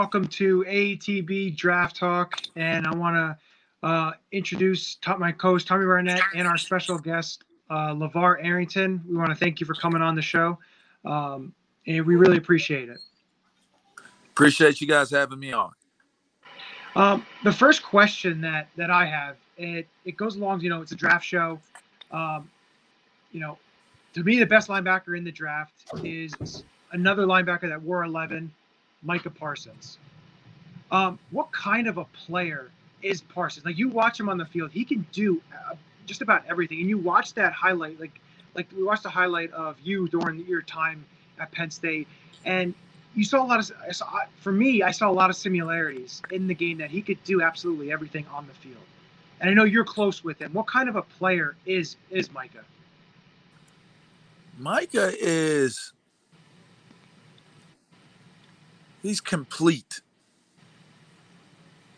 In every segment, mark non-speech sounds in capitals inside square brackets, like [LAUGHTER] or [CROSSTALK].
welcome to ATB Draft Talk. And I want to uh, introduce my co-host Tommy Barnett and our special guest uh, LaVar Arrington. We want to thank you for coming on the show, um, and we really appreciate it. Appreciate you guys having me on. Um, the first question that that I have it it goes along. You know, it's a draft show. Um, you know, to me, the best linebacker in the draft is another linebacker that wore 11, Micah Parsons. Um, what kind of a player is Parsons? Like you watch him on the field, he can do uh, just about everything. And you watch that highlight, like like we watched the highlight of you during your time at Penn State, and you saw a lot of. I saw, For me, I saw a lot of similarities in the game that he could do absolutely everything on the field. And I know you're close with him. What kind of a player is is Micah? Micah is he's complete.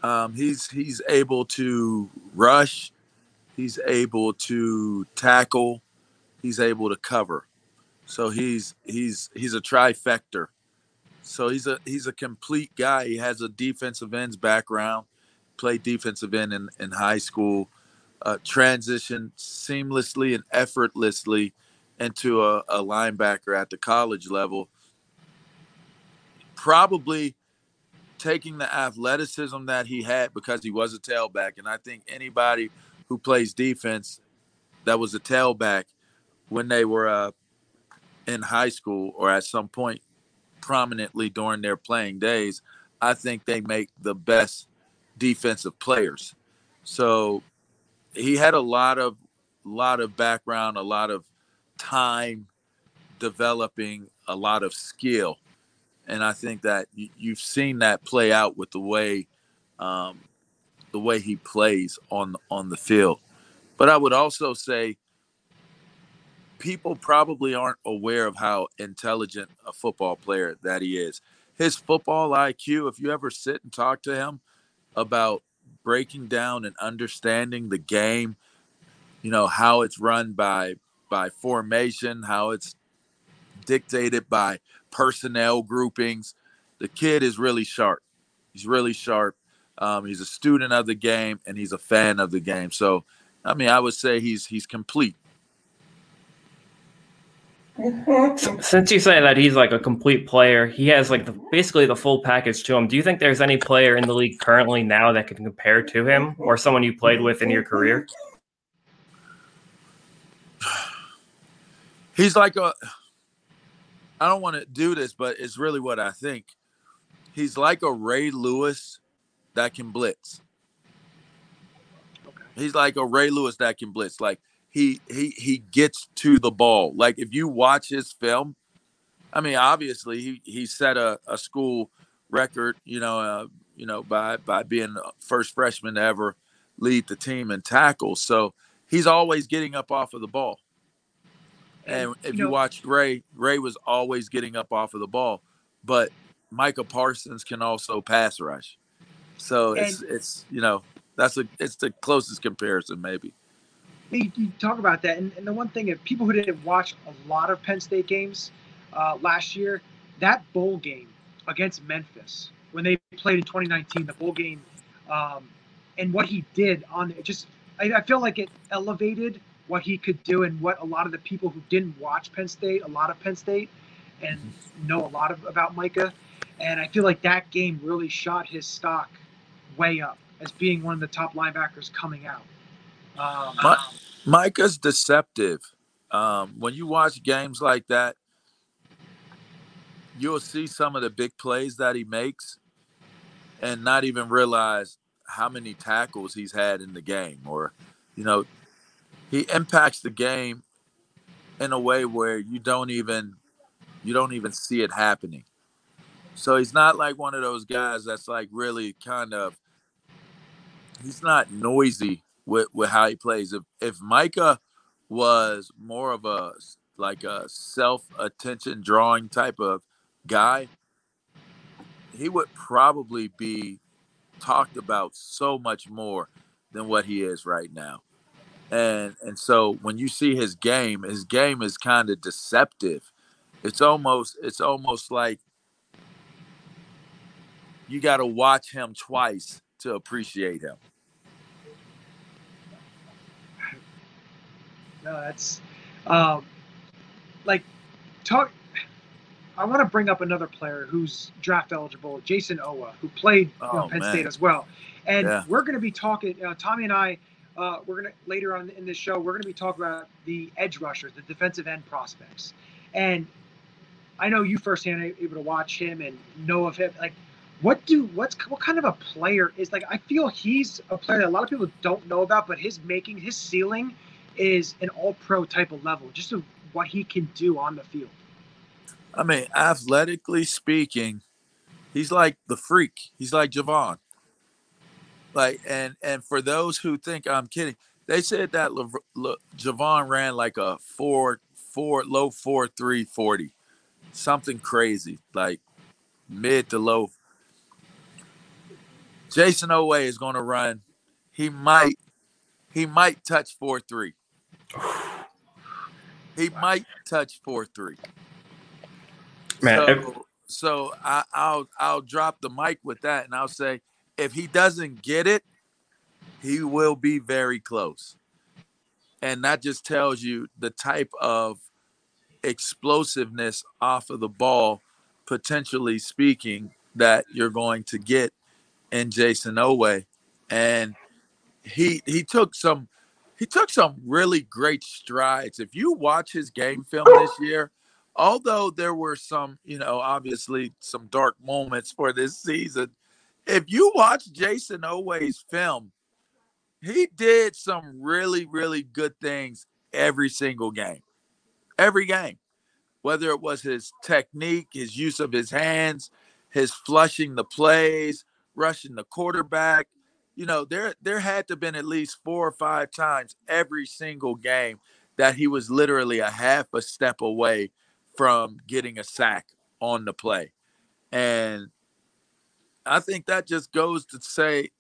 Um, he's he's able to rush, he's able to tackle, he's able to cover. So he's he's he's a trifecta. So he's a he's a complete guy. He has a defensive ends background, played defensive end in, in high school, uh, transitioned seamlessly and effortlessly into a, a linebacker at the college level. Probably taking the athleticism that he had because he was a tailback. And I think anybody who plays defense that was a tailback when they were uh, in high school or at some point prominently during their playing days, I think they make the best defensive players. So he had a lot of lot of background, a lot of time developing a lot of skill. And I think that you've seen that play out with the way um, the way he plays on on the field. But I would also say people probably aren't aware of how intelligent a football player that he is. His football IQ, if you ever sit and talk to him about breaking down and understanding the game, you know, how it's run by by formation, how it's dictated by personnel groupings. The kid is really sharp. He's really sharp. Um, he's a student of the game and he's a fan of the game. So, I mean, I would say he's he's complete. [LAUGHS] Since you say that he's like a complete player, he has like the, basically the full package to him. Do you think there's any player in the league currently now that can compare to him, or someone you played with in your career? [SIGHS] he's like a I don't want to do this, but it's really what I think. He's like a Ray Lewis that can blitz. Okay. He's like a Ray Lewis that can blitz. Like he he he gets to the ball. Like if you watch his film, I mean, obviously he he set a, a school record, you know, uh, you know, by by being the first freshman to ever lead the team in tackles. So he's always getting up off of the ball. And if you, watched Ray, Ray was always getting up off of the ball, but Micah Parsons can also pass rush. So it's and, it's you know that's a it's the closest comparison maybe. You, you talk about that, and, and, the one thing if people who didn't watch a lot of Penn State games uh, last year, that bowl game against Memphis when they played in 2019, the bowl game, um, and what he did on it just I, I feel like it elevated what he could do and what a lot of the people who didn't watch Penn State, a lot of Penn State, and know a lot of, about Micah. And I feel like that game really shot his stock way up as being one of the top linebackers coming out. Um, My, Micah's deceptive. Um, when you watch games like that, you'll see some of the big plays that he makes and not even realize how many tackles he's had in the game or you know he impacts the game in a way where you don't even you don't even see it happening. So he's not like one of those guys that's like really kind of he's not noisy with, with how he plays. If if Micah was more of a like a self attention drawing type of guy, he would probably be talked about so much more than what he is right now and and so when you see his game his game is kind of deceptive it's almost it's almost like you got to watch him twice to appreciate him. No, that's um, like talk. I want to bring up another player who's draft eligible, Jayson Oweh, who played you know, Oh, Penn man. State as well. And Yeah. we're going to be talking. Uh, Tommy and I, uh, we're to later on in this show, we're to be talking about the edge rushers, the defensive end prospects. And I know you firsthand able to watch him and know of him. Like, what do what's what kind of a player is like? I feel he's a player that a lot of people don't know about, but his making his ceiling is an all pro type of level, just of what he can do on the field. I mean, athletically speaking, he's like the freak. He's like Javon. Like, and and for those who think I'm kidding, they said that Le, Le, Javon ran like a four four low four three forty, something crazy, like mid to low. Jayson Oweh is going to run. He might he might touch four three. He might touch four three. Man, so, so I, I'll I'll drop the mic with that, and I'll say if he doesn't get it, he will be very close, and that just tells you the type of explosiveness off of the ball, potentially speaking, that you're going to get in Jayson Oweh, and he he took some he took some really great strides. If you watch his game film this year, although there were some, you know, obviously some dark moments for this season, if you watch Jayson Oweh's film, he did some really, really good things every single game. Every game. Whether it was his technique, his use of his hands, his flushing the plays, rushing the quarterback. You know, there there had to have been at least four or five times every single game that he was literally a half a step away from getting a sack on the play. And I think that just goes to say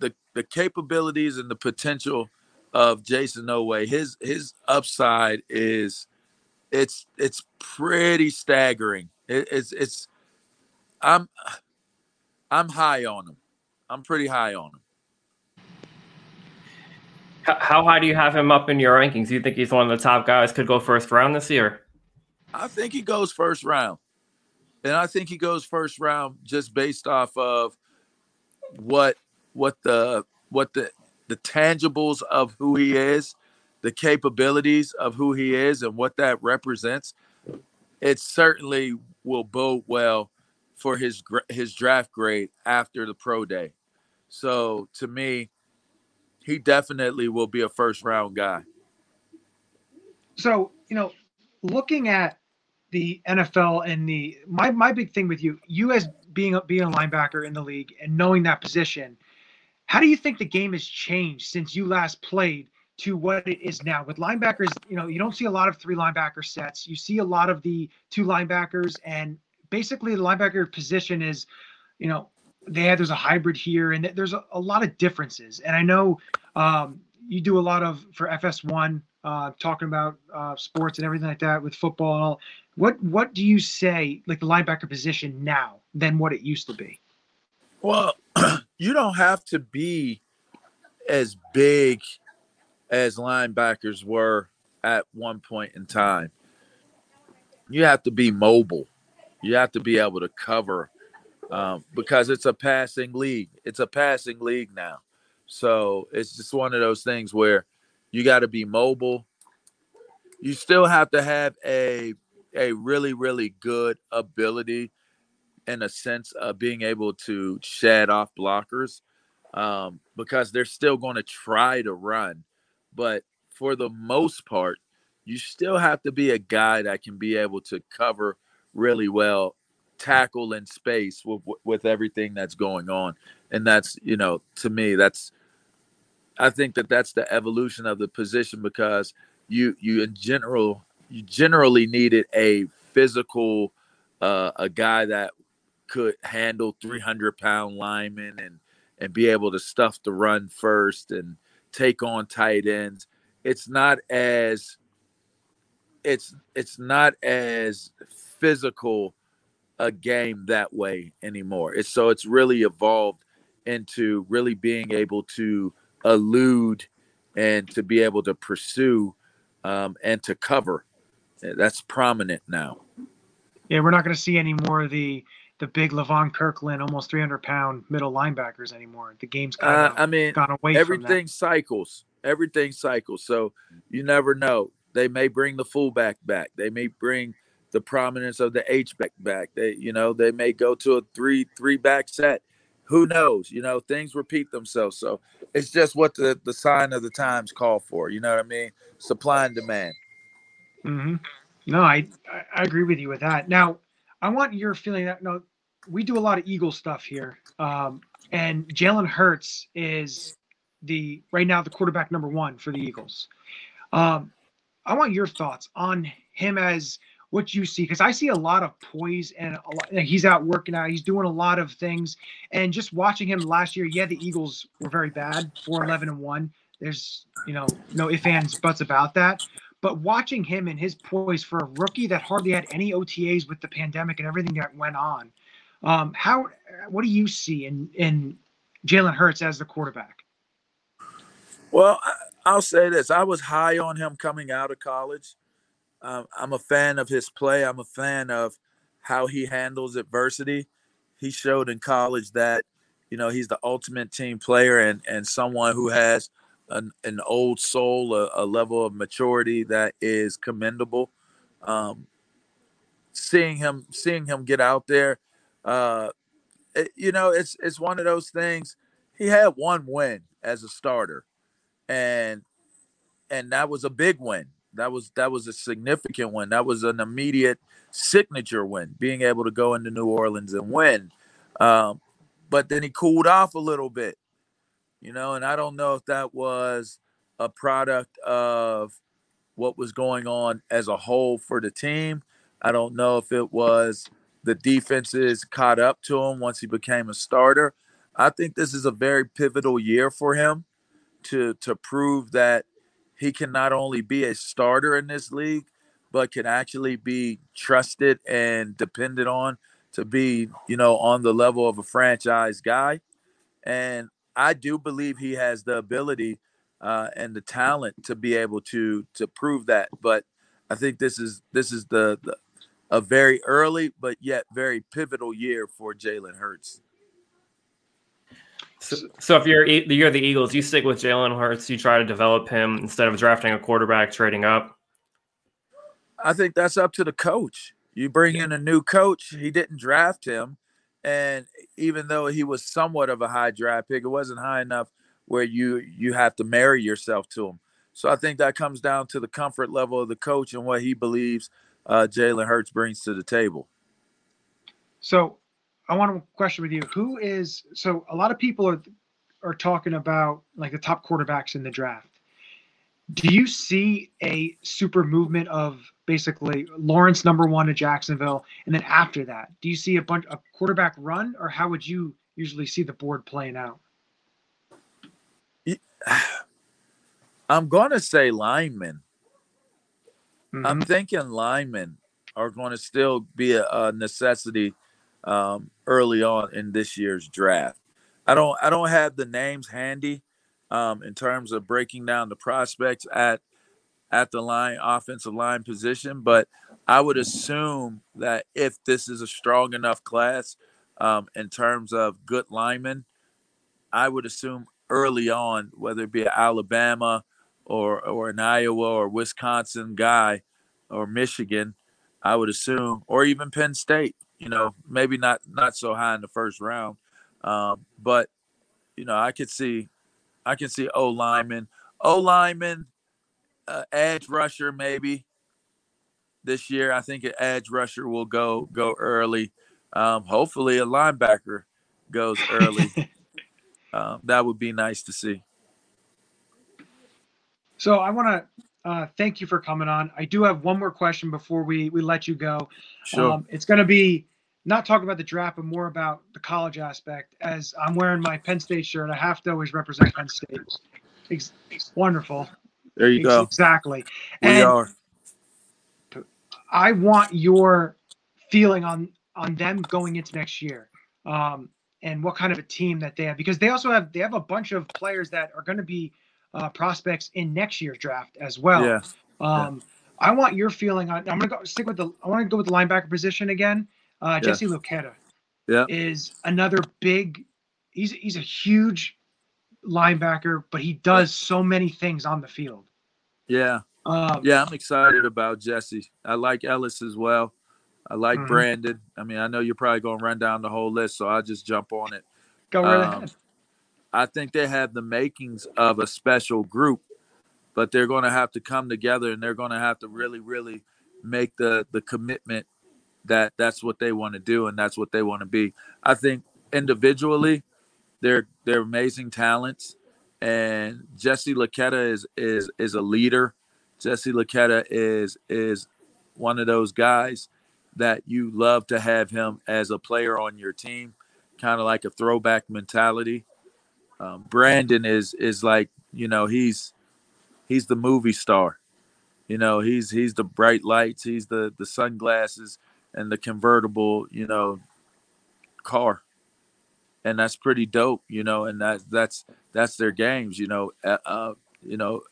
the the capabilities and the potential of Jayson Oweh. His his upside is it's it's pretty staggering. It, it's it's I'm I'm high on him. I'm pretty high on him. How, how high do you have him up in your rankings? Do you think he's one of the top guys? Could go first round this year. I think he goes first round. And I think he goes first round just based off of what what the what the the tangibles of who he is, the capabilities of who he is and what that represents. It certainly will bode well for his his draft grade after the pro day. So to me, he definitely will be a first round guy. So, you know, looking at the NFL and the my my big thing with you, you as being a, being a linebacker in the league and knowing that position, how do you think the game has changed since you last played to what it is now? With linebackers, you know, you don't see a lot of three linebacker sets. You see a lot of the two linebackers, and basically the linebacker position is, you know, they have there's a hybrid here, and there's a, a lot of differences. And I know um, you do a lot of for FS1 uh, talking about uh, sports and everything like that with football and all. What what do you say like the linebacker position now than what it used to be? Well, [CLEARS THROAT] you don't have to be as big as linebackers were at one point in time. You have to be mobile. You have to be able to cover um, because it's a passing league. It's a passing league now. So it's just one of those things where you got to be mobile. You still have to have a a really really good ability in a sense of being able to shed off blockers um, because they're still going to try to run. But for the most part, you still have to be a guy that can be able to cover really well, tackle in space with with everything that's going on, and that's you know to me that's I think that that's the evolution of the position because you you in general you generally needed a physical uh, a guy that could handle 300 pound linemen and and be able to stuff the run first and take on tight ends it's not as it's it's not as physical a game that way anymore. It's so it's really evolved into really being able to elude and to be able to pursue um, and to cover. That's prominent now. Yeah, we're not going to see any more of the the big Levon Kirkland, almost 300 pound middle linebackers anymore. The game's kind Uh, of I mean, gone away everything cycles. Everything cycles. So you never know. They may bring the fullback back. They may bring the prominence of the H back back. They, you know, they may go to a three three back set. Who knows? You know, things repeat themselves. So it's just what the the sign of the times call for. You know what I mean? Supply and demand. From that. hmm No, I I I agree with you with that. Now, I want your feeling that no, we do a lot of Eagle stuff here, um, and Jalen Hurts is the right now the quarterback number one for the Eagles. Um, I want your thoughts on him as what you see because I see a lot of poise and a lot, he's out working out. He's doing a lot of things, and just watching him last year, yeah, the Eagles were very bad, four eleven and one. There's you know no ifs ands buts about that. But watching him and his poise for a rookie that hardly had any OTAs with the pandemic and everything that went on, um, how what do you see in in Jalen Hurts as the quarterback? Well, I'll say this: I was high on him coming out of college. Um, I'm a fan of his play. I'm a fan of how he handles adversity. He showed in college that you know he's the ultimate team player and and someone who has an, an old soul, a, a level of maturity that is commendable. Um, seeing him seeing him get out there, uh, it- you know, it's it's one of those things. He had one win as a starter and and that was a big win. That was that was a significant win. That was an immediate signature win, being able to go into New Orleans and win. Um, but then he cooled off a little bit, you know, and I don't know if that was a product of what was going on as a whole for the team. I don't know if it was the defenses caught up to him once he became a starter. I think this is a very pivotal year for him to to prove that he can not only be a starter in this league, but can actually be trusted and depended on to be, you know, on the level of a franchise guy. And I do believe he has the ability uh, and the talent to be able to to prove that. But I think this is this is the, the a very early but yet very pivotal year for Jalen Hurts. So, so if you're you're the Eagles, you stick with Jalen Hurts. You try to develop him instead of drafting a quarterback, trading up. I think that's up to the coach. You bring in a new coach. He didn't draft him, and even though he was somewhat of a high draft pick, it wasn't high enough where you you have to marry yourself to him. So I think that comes down to the comfort level of the coach and what he believes uh, Jalen Hurts brings to the table. So I want to question with you. Who is so a lot of people are are talking about like the top quarterbacks in the draft. Do you see a super movement of basically Lawrence number one to Jacksonville, and then after that, do you see a bunch a quarterback run, or how would you usually see the board playing out? [SIGHS] I'm going to say linemen. I'm Mhm. thinking linemen are going to still be a, a necessity um, early on in this year's draft. I don't I don't have the names handy um, in terms of breaking down the prospects at at the line offensive line position, but I would assume that if this is a strong enough class um, in terms of good linemen, I would assume early on, whether it be Alabama or or an Iowa or Wisconsin guy or Michigan, I would assume, or even Penn State. You know, maybe not not so high in the first round, um, but you know, I could see, I can see O lineman, O lineman, uh, edge rusher maybe this year. I think an edge rusher will go go early. Um, hopefully, a linebacker goes early. [LAUGHS] um, that would be nice to see. So I want to uh, thank you for coming on. I do have one more question before we we let you go. Sure. Um, it's going to be not talk about the draft, but more about the college aspect. As I'm wearing my Penn State shirt, I have to always represent Penn State. Ex- wonderful. there you Ex- go. Exactly. We And are. I want your feeling on on them going into next year, um, and what kind of a team that they have because they also have they have a bunch of players that are going to be uh, prospects in next year's draft as well. Yeah. Um, I want your feeling on. I'm going to go stick with the. I want to go with the linebacker position again. Uh, Yeah. Jesse Luketa Yeah. is another big. He's he's a huge linebacker, but he does so many things on the field. Yeah. Um, Yeah, I'm excited about Jesse. I like Ellis as well. I like Mhm. Brandon. I mean, I know you're probably going to run down the whole list, so I'll just jump on it. Go right Um, ahead. I think they have the makings of a special group, but they're going to have to come together and they're going to have to really, really make the the commitment that that's what they want to do and that's what they want to be. I think individually, they're they're amazing talents, and Jesse Luketa is is is a leader. Jesse Luketa is is one of those guys that you love to have him as a player on your team, kind of like a throwback mentality. Um, Brandon is is like you know he's he's the movie star. You know he's he's the bright lights, he's the the sunglasses and the convertible you know car, and that's pretty dope. You know, and that that's that's their games. You know, uh, you know,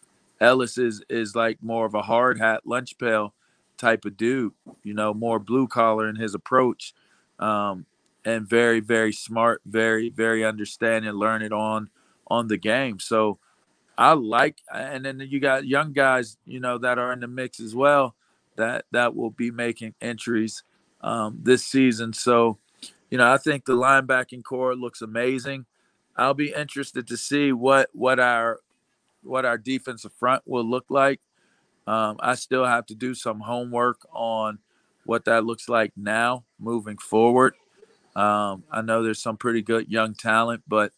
Ellis is is like more of a hard hat lunch pail type of dude. You know, more blue collar in his approach. Um, and very very smart very very understanding learning on on the game so i like and then you got young guys you know that are in the mix as well that that will be making entries um, this season. So you know i think the linebacking core looks amazing. I'll be interested to see what what our what our defensive front will look like. Um, i still have to do some homework on what that looks like now moving forward. Um, I know there's some pretty good young talent, but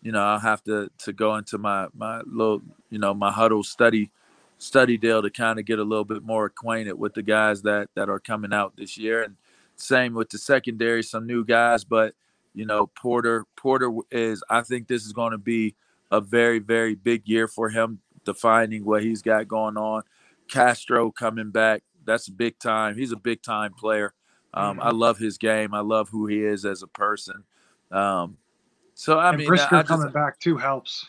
you know I'll have to to go into my my little you know my huddle study study deal to kind of get a little bit more acquainted with the guys that that are coming out this year, and same with the secondary, some new guys, but you know Porter Porter is I think this is going to be a very very big year for him defining what he's got going on. Castro coming back, that's a big time. He's a big time player. Um, I love his game. I love who he is as a person. Um, so I and mean, Brisker I just, coming back too helps.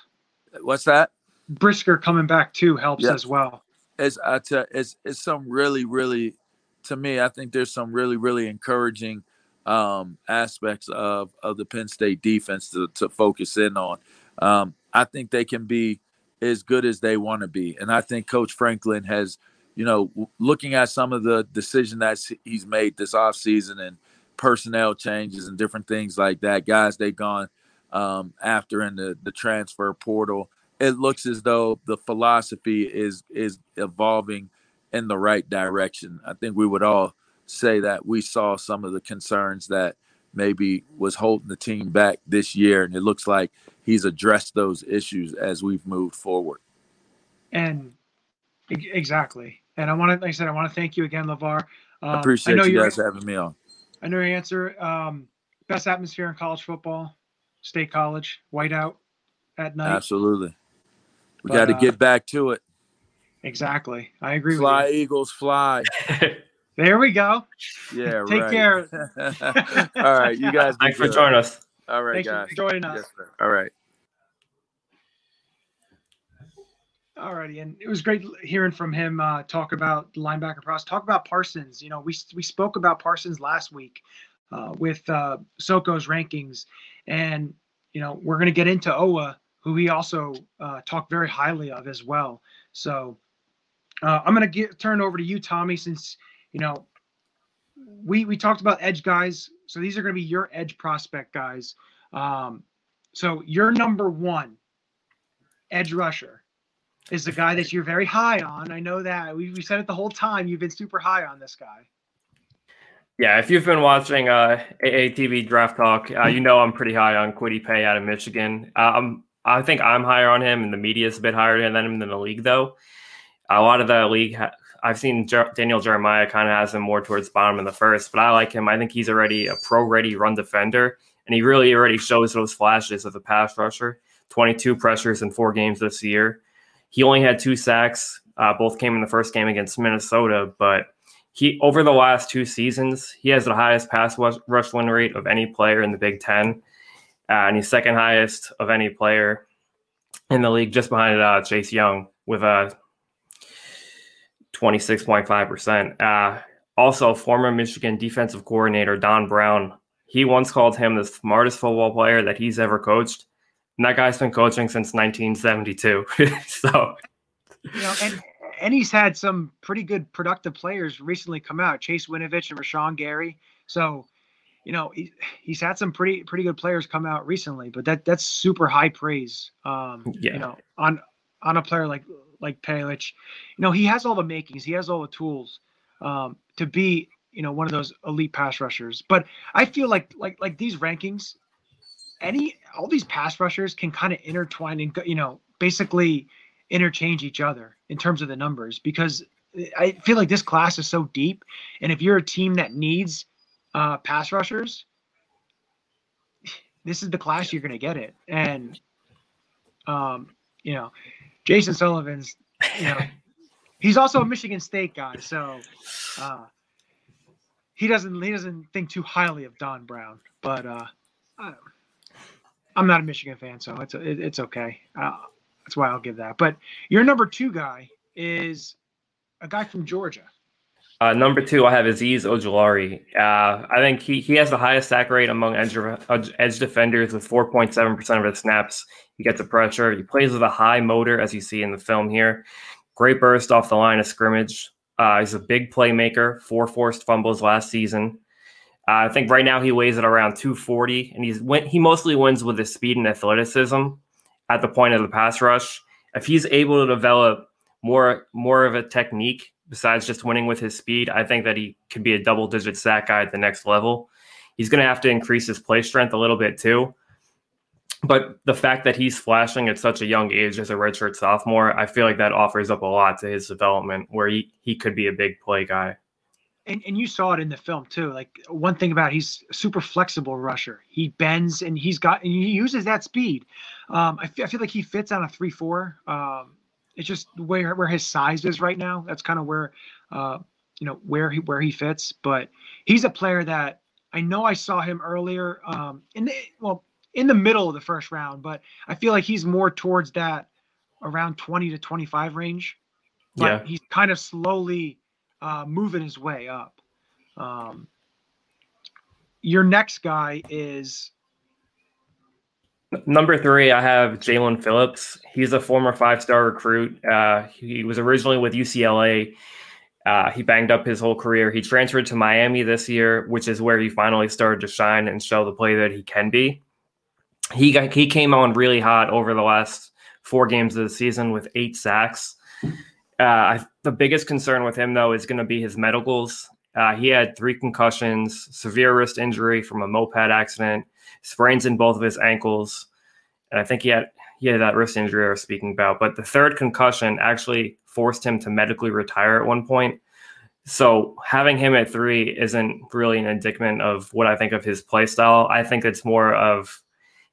what's that? Brisker coming back too helps Yeah. as well. It's I tell, it's it's some really really, to me, I think there's some really really encouraging um, aspects of of the Penn State defense to to focus in on. Um, I think they can be as good as they want to be, and I think Coach Franklin has, you know, looking at some of the decision that he's made this offseason and personnel changes and different things like that, guys they've gone um, after in the the transfer portal it looks as though the philosophy is is evolving in the right direction. I think we would all say that we saw some of the concerns that maybe was holding the team back this year, and it looks like he's addressed those issues as we've moved forward. And exactly. And I want to, like I said, I want to thank you again, Lavar. Um, I appreciate know you guys having me on. I know your answer. Um, best atmosphere in college football, State College, whiteout at night. Absolutely. We got to uh, get back to it. Exactly. I agree with you. Fly, Eagles, fly. [LAUGHS] There we go. Yeah, [LAUGHS] Take right. care. [LAUGHS] All right, you guys. be Thanks for joining us. All right, Thanks guys. for joining us. Yes, sir. All right. Alrighty, and it was great hearing from him uh, talk about the linebacker process. Talk about Parsons. You know, we we spoke about Parsons last week uh, with uh, Soko's rankings, and you know we're going to get into Oweh, who he also uh, talked very highly of as well. So uh, I'm to get turn over to you, Tommy, since you know we we talked about edge guys. So these are to be your edge prospect guys. Um, so your number one edge rusher is the guy that you're very high on. I know that. We, we said it the whole time. You've been super high on this guy. Yeah, if you've been watching uh, AATV Draft Talk, uh, you know I'm pretty high on Kwity Paye out of Michigan. Um, I think I'm higher on him, and the media is a bit higher than him than the league, though. A lot of the league, ha- I've seen Jer- Daniel Jeremiah kind of has him more towards the bottom in the first, but I like him. I think he's already a pro-ready run defender, and he really already shows those flashes of a pass rusher. 22 pressures in four games this year. He only had two sacks. Uh, both came in the first game against Minnesota, but he over the last two seasons, he has the highest pass rush win rate of any player in the Big Ten, uh, and he's second highest of any player in the league, just behind uh, Chase Young with a twenty six point five percent. Uh, also, former Michigan defensive coordinator Don Brown, he once called him the smartest football player that he's ever coached. And that guy's been coaching since 1972. [LAUGHS] so, you know, and and he's had some pretty good productive players recently come out. Chase Winovich and Rashan Gary. So, you know, he, he's had some pretty pretty good players come out recently. But that that's super high praise. Um, yeah. You know, on on a player like like Palic, you know, he has all the makings. He has all the tools um, to be you know one of those elite pass rushers. But I feel like like like these rankings, any all these pass rushers can kind of intertwine and you know basically interchange each other in terms of the numbers because I feel like this class is so deep, and if you're a team that needs uh, pass rushers, this is the class you're going to get it. And um, you know, Jason Sullivan's, you know, he's also a Michigan State guy, so uh, he doesn't he doesn't think too highly of Don Brown. But uh, I, am not a Michigan fan, so it's it, it's okay. Uh, that's why I'll give that. But your number two guy is a guy from Georgia. Uh, number two, I have Azeez Ojulari. Uh, I think he, he has the highest sack rate among edge, edge defenders with 4.7% of his snaps. He gets the pressure. He plays with a high motor, as you see in the film here. Great burst off the line of scrimmage. Uh, he's a big playmaker, four forced fumbles last season. Uh, I think right now he weighs at around 240, and he's he mostly wins with his speed and athleticism at the point of the pass rush. If he's able to develop more more of a technique besides just winning with his speed, I think that he could be a double digit sack guy at the next level. He's going to have to increase his play strength a little bit too. But the fact that he's flashing at such a young age as a redshirt sophomore, I feel like that offers up a lot to his development where he, he could be a big play guy. And, and you saw it in the film too. Like one thing about he's super flexible rusher. He bends and he's got and he uses that speed. Um, I, feel, I feel like he fits on a three four. Um, it's just where where his size is right now. That's kind of where uh, you know where he where he fits. But he's a player that I know I saw him earlier um, in the well in the middle of the first round, but I feel like he's more towards that around 20 to 25 range. But yeah. he's kind of slowly uh, moving his way up. Um, your next guy is Number three, I have Jaelan Phillips. He's a former five star recruit. Uh, he was originally with UCLA. Uh, he banged up his whole career. He transferred to Miami this year, which is where he finally started to shine and show the play that he can be. He got he came on really hot over the last four games of the season with eight sacks. Uh, the biggest concern with him though is going to be his medicals. Uh, he had three concussions, severe wrist injury from a moped accident, sprains in both of his ankles, and I think he had he had that wrist injury I was speaking about. But the third concussion actually forced him to medically retire at one point. So having him at three isn't really an indictment of what I think of his play style. I think it's more of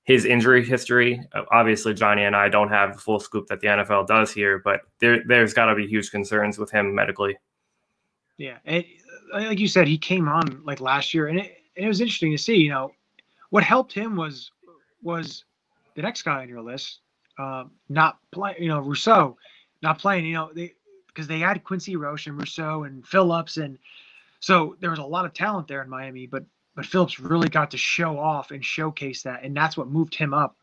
his injury history. Obviously, Johnny and I don't have the full scoop that the NFL does here, but there there's got to be huge concerns with him medically. Yeah, and uh, like you said, he came on like last year, and it, and it was interesting to see. You know, what helped him was was the next guy on your list um, not playing. You know, Rousseau not playing. You know, they because they had Quincy Roche and Rousseau and Phillips, and so there was a lot of talent there in Miami. But but Phillips really got to show off and showcase that, and that's what moved him up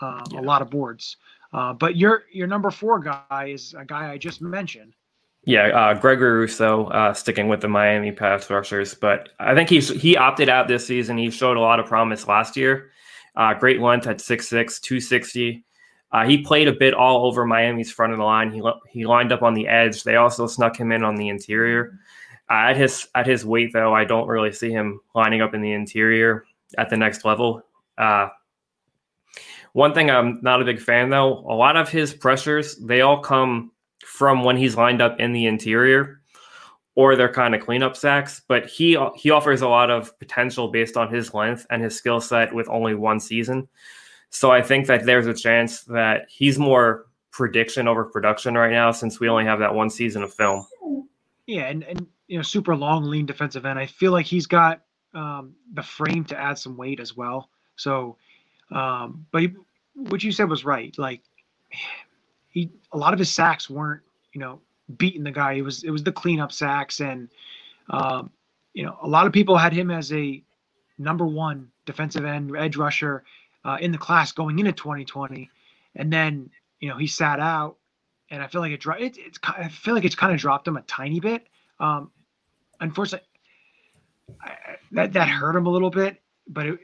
um, yeah. a lot of boards. Uh, but your your number four guy is a guy I just mentioned. Yeah, uh, Gregory Rousseau uh, sticking with the Miami pass rushers, but I think he's he opted out this season. He showed a lot of promise last year. Uh, great length at 6'6", 260. Uh, he played a bit all over Miami's front of the line. He he lined up on the edge. They also snuck him in on the interior. Uh, at his at his weight, though, I don't really see him lining up in the interior at the next level. Uh, one thing I'm not a big fan, though, a lot of his pressures they all come from when he's lined up in the interior or they're kind of cleanup sacks. But he he offers a lot of potential based on his length and his skill set with only one season. So I think that there's a chance that he's more prediction over production right now since we only have that one season of film. Yeah, and and you know, super long, lean defensive end. I feel like he's got um, the frame to add some weight as well. So, um, but he, what you said was right. Like he, a lot of his sacks weren't, you know, beating the guy. It was it was the cleanup sacks, and um, you know, a lot of people had him as a number one defensive end edge rusher uh, in the class going into 2020, and then you know he sat out, and I feel like it, it it's I feel like it's kind of dropped him a tiny bit. Um, unfortunately, I, that that hurt him a little bit. But it,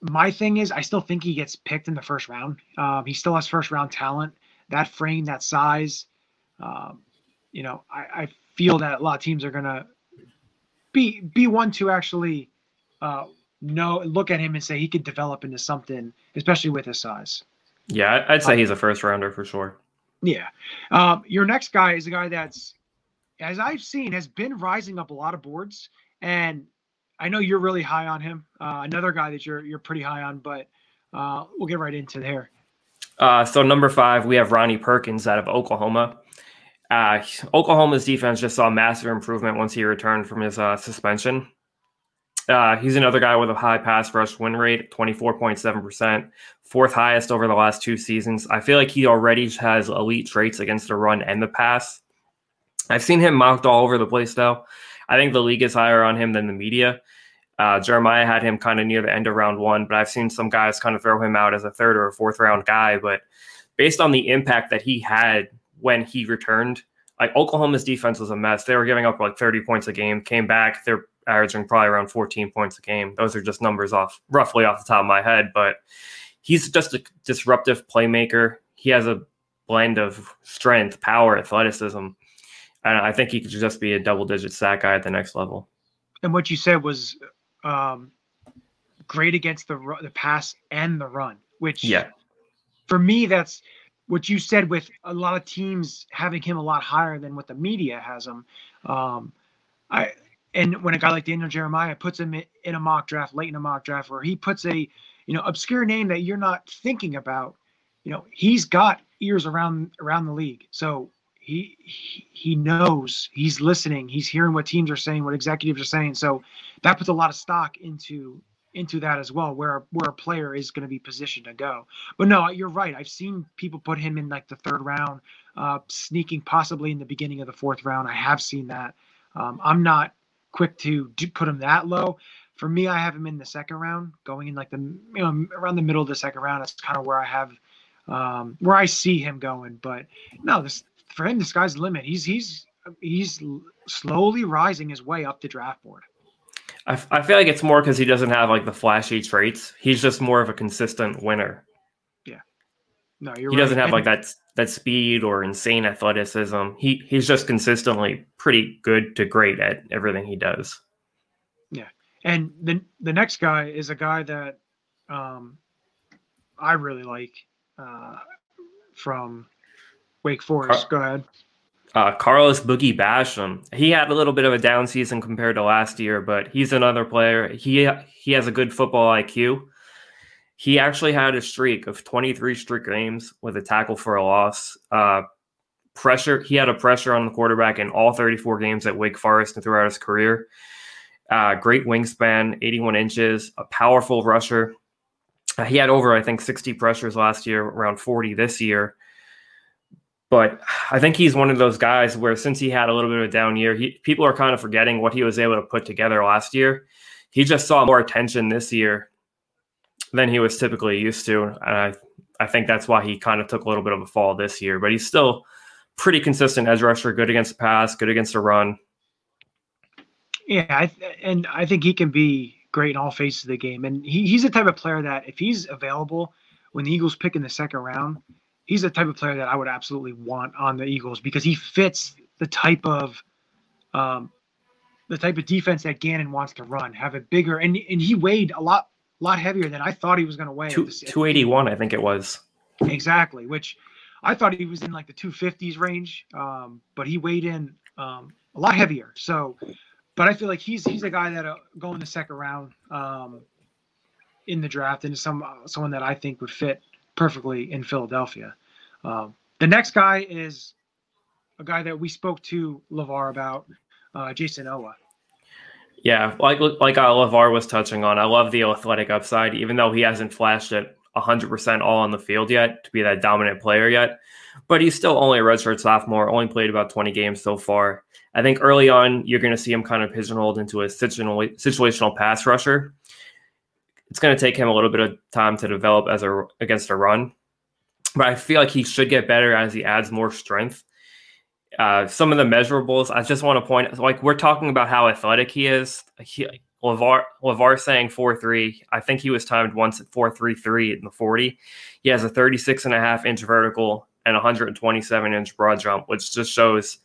my thing is, I still think he gets picked in the first round. Um, he still has first round talent. That frame, that size. Um, you know, I, I, feel that a lot of teams are gonna be be one to actually uh, know look at him and say he could develop into something, especially with his size. Yeah, I'd say um, he's a first rounder for sure. Yeah. Um, your next guy is a guy that's, as I've seen, has been rising up a lot of boards, and I know you're really high on him. Uh, another guy that you're you're pretty high on, but uh, we'll get right into there. Uh, so number five, we have Ronnie Perkins out of Oklahoma. Uh, Oklahoma's defense just saw massive improvement once he returned from his uh, suspension. Uh, he's another guy with a high pass rush win rate, 24.7%, fourth highest over the last two seasons. I feel like he already has elite traits against the run and the pass. I've seen him mocked all over the place, though. I think the league is higher on him than the media. Uh, Jeremiah had him kind of near the end of round one, but I've seen some guys kind of throw him out as a third or a fourth round guy. But based on the impact that he had when he returned, like Oklahoma's defense was a mess. They were giving up like 30 points a game, came back, they're averaging probably around 14 points a game. Those are just numbers off roughly off the top of my head, but he's just a disruptive playmaker. He has a blend of strength, power, athleticism. And I think he could just be a double digit sack guy at the next level. And what you said was um, great against the the pass and the run, which yeah, for me that's what you said with a lot of teams having him a lot higher than what the media has him. Um, I and when a guy like Daniel Jeremiah puts him in a mock draft, late in a mock draft, where he puts a you know obscure name that you're not thinking about, you know he's got ears around around the league, so he, he knows he's listening he's hearing what teams are saying what executives are saying. So that puts a lot of stock into into that as well where where a player is going to be positioned to go. But no you're right i've seen people put him in like the third round uh, sneaking possibly in the beginning of the fourth round. I have seen that. Um, i'm not quick to do, put him that low. For me i have him in the second round going in like the you know around the middle of the second round that's kind of where i have um, where I see him going. But no, this for him, the sky's the limit. He's he's he's slowly rising his way up the draft board. I, I feel like it's more because he doesn't have like the flashy traits. He's just more of a consistent winner. Yeah. No, you're he right. doesn't have and, like that that speed or insane athleticism. He he's just consistently pretty good to great at everything he does. Yeah. And the the next guy is a guy that um I really like uh from Wake Forest. Car- Go ahead. Uh, Carlos Boogie Basham. He had a little bit of a down season compared to last year, but he's another player. He he has a good football IQ. He actually had a streak of 23 straight games with a tackle for a loss. Uh, pressure. He had a pressure on the quarterback in all 34 games at Wake Forest and throughout his career. Uh, great wingspan, 81 inches, a powerful rusher. Uh, he had over, I think, 60 pressures last year, around 40 this year. But I think he's one of those guys where since he had a little bit of a down year, he, people are kind of forgetting what he was able to put together last year. He just saw more attention this year than he was typically used to. And I, I think that's why he kind of took a little bit of a fall this year. But he's still pretty consistent edge rusher, good against the pass, good against the run. Yeah, I th- and I think he can be great in all phases of the game. And he, he's the type of player that if he's available when the Eagles pick in the second round, he's the type of player that I would absolutely want on the Eagles because he fits the type of um, the type of defense that Gannon wants to run. Have a bigger and and he weighed a lot lot heavier than I thought he was going to weigh. Two, 281, I think it was. Exactly, which I thought he was in like the 250s range, um, but he weighed in um, a lot heavier. So, but I feel like he's he's a guy that uh, go in the second round um, in the draft and some uh, someone that I think would fit perfectly in Philadelphia. Um, the next guy is a guy that we spoke to LeVar about, uh, Jayson Oweh. Yeah, like like uh, Lavar was touching on, I love the athletic upside, even though he hasn't flashed it 100% all on the field yet to be that dominant player yet. But he's still only a redshirt sophomore, only played about 20 games so far. I think early on, you're going to see him kind of pigeonholed into a situational, situational pass rusher. It's going to take him a little bit of time to develop as a against a run, but I feel like he should get better as he adds more strength. Uh, some of the measurables, I just want to point like we're talking about how athletic he is. He, Lavar Lavar saying four three. I think he was timed once at four three three in the 40. He has a 36 and a half inch vertical and 127 inch broad jump, which just shows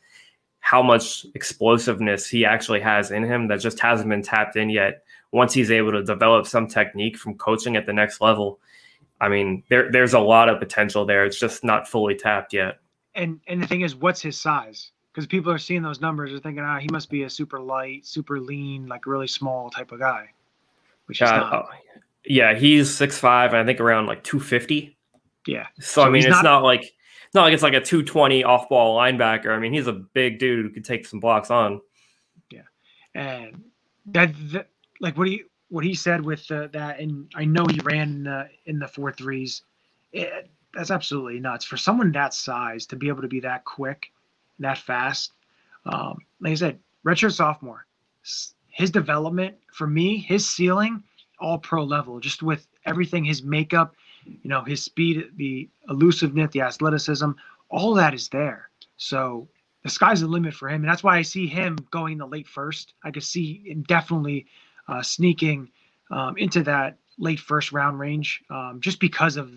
how much explosiveness he actually has in him that just hasn't been tapped in yet. Once he's able to develop some technique from coaching at the next level, I mean, there there's a lot of potential there. It's just not fully tapped yet. And and the thing is, what's his size? Because people are seeing those numbers, are thinking, ah, he must be a super light, super lean, like really small type of guy. Which is uh, not. yeah, he's six five, I think around like two fifty. Yeah. So, so I mean, it's not, not like not like it's like a 220 off ball linebacker. I mean, he's a big dude who could take some blocks on. Yeah. And that, that like what he what he said with uh, that, and I know he ran in the in the four threes. It, that's absolutely nuts for someone that size to be able to be that quick, that fast. Um, like I said, redshirt sophomore, his development for me, his ceiling, all pro level, just with everything, his makeup, you know, his speed, the elusiveness, the athleticism, all that is there. So the sky's the limit for him, and that's why I see him going the late first. I could see definitely uh, sneaking um, into that late first round range, um, just because of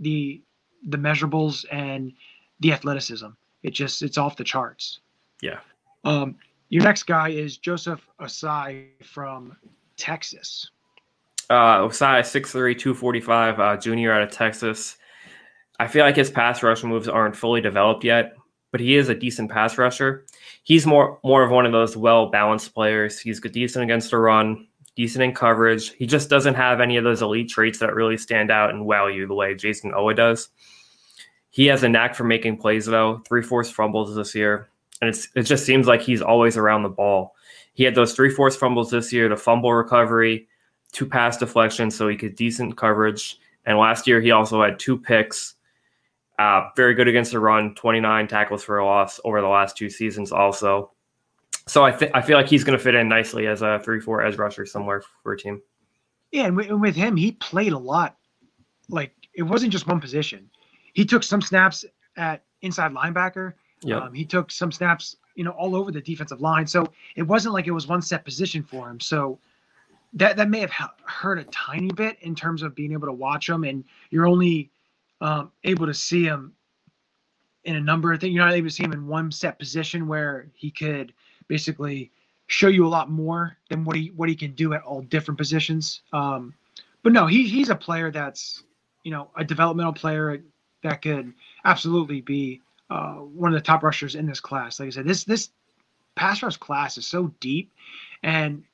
the the measurables and the athleticism. It just it's off the charts. Yeah. Um, your next guy is Joseph Ossai from Texas. Uh, Ossai, 6'3", 245, uh, junior out of Texas. I feel like his pass rush moves aren't fully developed yet, but he is a decent pass rusher. He's more more of one of those well balanced players. He's good decent against the run, decent in coverage. He just doesn't have any of those elite traits that really stand out and wow you the way Jayson Oweh does. He has a knack for making plays though. Three forced fumbles this year, and it just seems like he's always around the ball. He had those three forced fumbles this year, the fumble recovery, two pass deflections, so he could decent coverage. And last year he also had two picks. Uh, very good against the run, 29 tackles for a loss over the last two seasons also. So I think I feel like he's going to fit in nicely as a three-four edge rusher somewhere for a team. Yeah, and with him, he played a lot. Like it wasn't just one position. He took some snaps at inside linebacker. Yeah. Um, he took some snaps, you know, all over the defensive line. So it wasn't like it was one set position for him. So that that may have hurt a tiny bit in terms of being able to watch him, and you're only um, able to see him in a number of things. You're not able to see him in one set position where he could basically show you a lot more than what he what he can do at all different positions. Um, but no, he he's a player that's you know a developmental player that could absolutely be uh, one of the top rushers in this class. Like I said, this this pass rush class is so deep, and